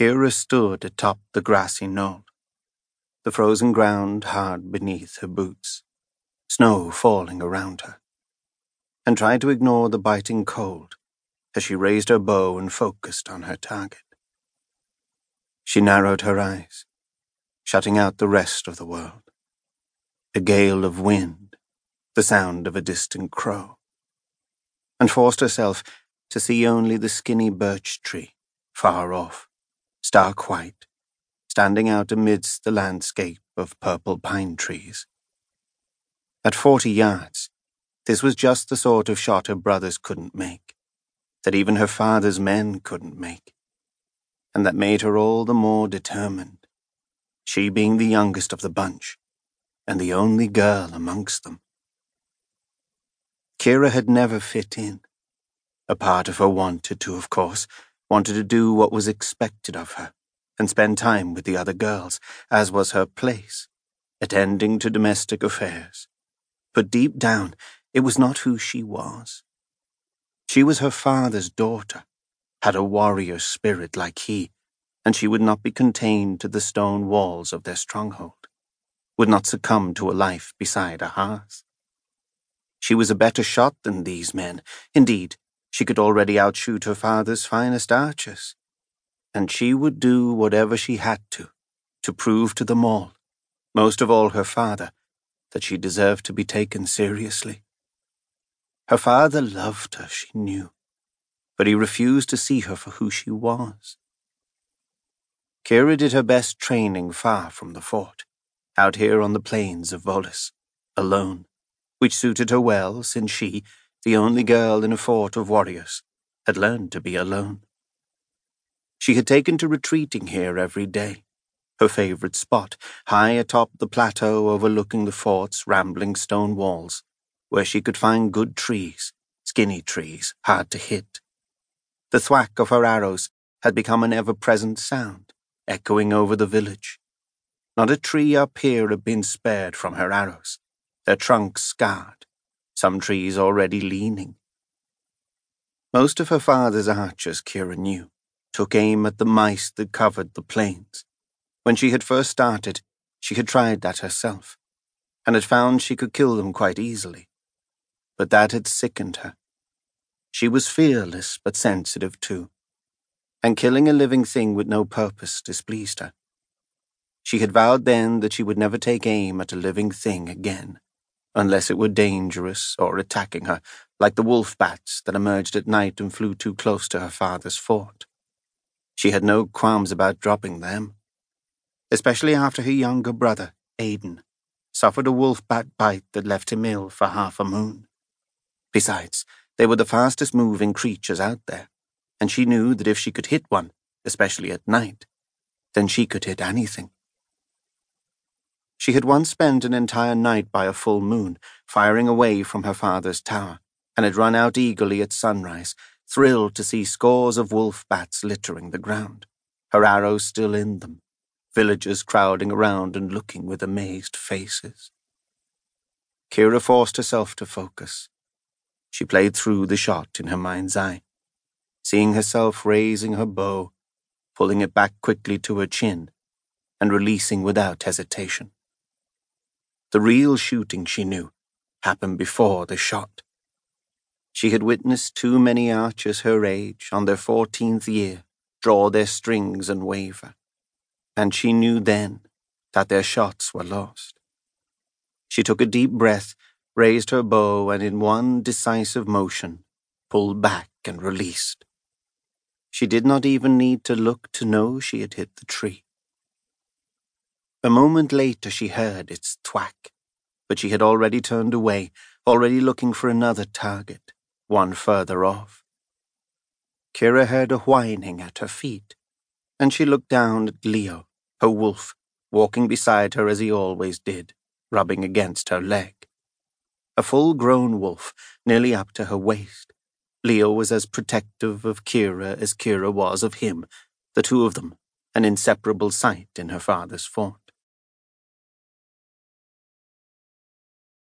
Kyra stood atop the grassy knoll, the frozen ground hard beneath her boots, snow falling around her, and tried to ignore the biting cold as she raised her bow and focused on her target. She narrowed her eyes, shutting out the rest of the world. A gale of wind, the sound of a distant crow, and forced herself to see only the skinny birch tree far off stark white, standing out amidst the landscape of purple pine trees. At forty yards, this was just the sort of shot her brothers couldn't make, that even her father's men couldn't make, and that made her all the more determined, she being the youngest of the bunch, and the only girl amongst them. Kyra had never fit in. A part of her wanted to, of course, wanted to do what was expected of her and spend time with the other girls, as was her place, attending to domestic affairs. But deep down, it was not who she was. She was her father's daughter, had a warrior spirit like he, and she would not be contained to the stone walls of their stronghold, would not succumb to a life beside a hearth. She was a better shot than these men. Indeed, she could already outshoot her father's finest archers, and she would do whatever she had to, to prove to them all, most of all her father, that she deserved to be taken seriously. Her father loved her, she knew, but he refused to see her for who she was. Kyra did her best training far from the fort, out here on the plains of Volis, alone, which suited her well since she, the only girl in a fort of warriors, had learned to be alone. She had taken to retreating here every day, her favorite spot, high atop the plateau overlooking the fort's rambling stone walls, where she could find good trees, skinny trees, hard to hit. The thwack of her arrows had become an ever-present sound, echoing over the village. Not a tree up here had been spared from her arrows, their trunks scarred, some trees already leaning. Most of her father's archers, Kyra knew, took aim at the mice that covered the plains. When she had first started, she had tried that herself, and had found she could kill them quite easily. But that had sickened her. She was fearless but sensitive too, and killing a living thing with no purpose displeased her. She had vowed then that she would never take aim at a living thing again unless it were dangerous or attacking her, like the wolf bats that emerged at night and flew too close to her father's fort. She had no qualms about dropping them, especially after her younger brother, Aidan, suffered a wolf bat bite that left him ill for half a moon. Besides, they were the fastest moving creatures out there, and she knew that if she could hit one, especially at night, then she could hit anything. She had once spent an entire night by a full moon, firing away from her father's tower, and had run out eagerly at sunrise, thrilled to see scores of wolf bats littering the ground, her arrows still in them, villagers crowding around and looking with amazed faces. Kyra forced herself to focus. She played through the shot in her mind's eye, seeing herself raising her bow, pulling it back quickly to her chin, and releasing without hesitation. The real shooting, she knew, happened before the shot. She had witnessed too many archers her age, on their fourteenth year, draw their strings and waver, and she knew then that their shots were lost. She took a deep breath, raised her bow, and in one decisive motion, pulled back and released. She did not even need to look to know she had hit the tree. A moment later she heard its thwack, but she had already turned away, already looking for another target, one further off. Kyra heard a whining at her feet, and she looked down at Leo, her wolf, walking beside her as he always did, rubbing against her leg. A full-grown wolf, nearly up to her waist. Leo was as protective of Kyra as Kyra was of him, the two of them, an inseparable sight in her father's fort.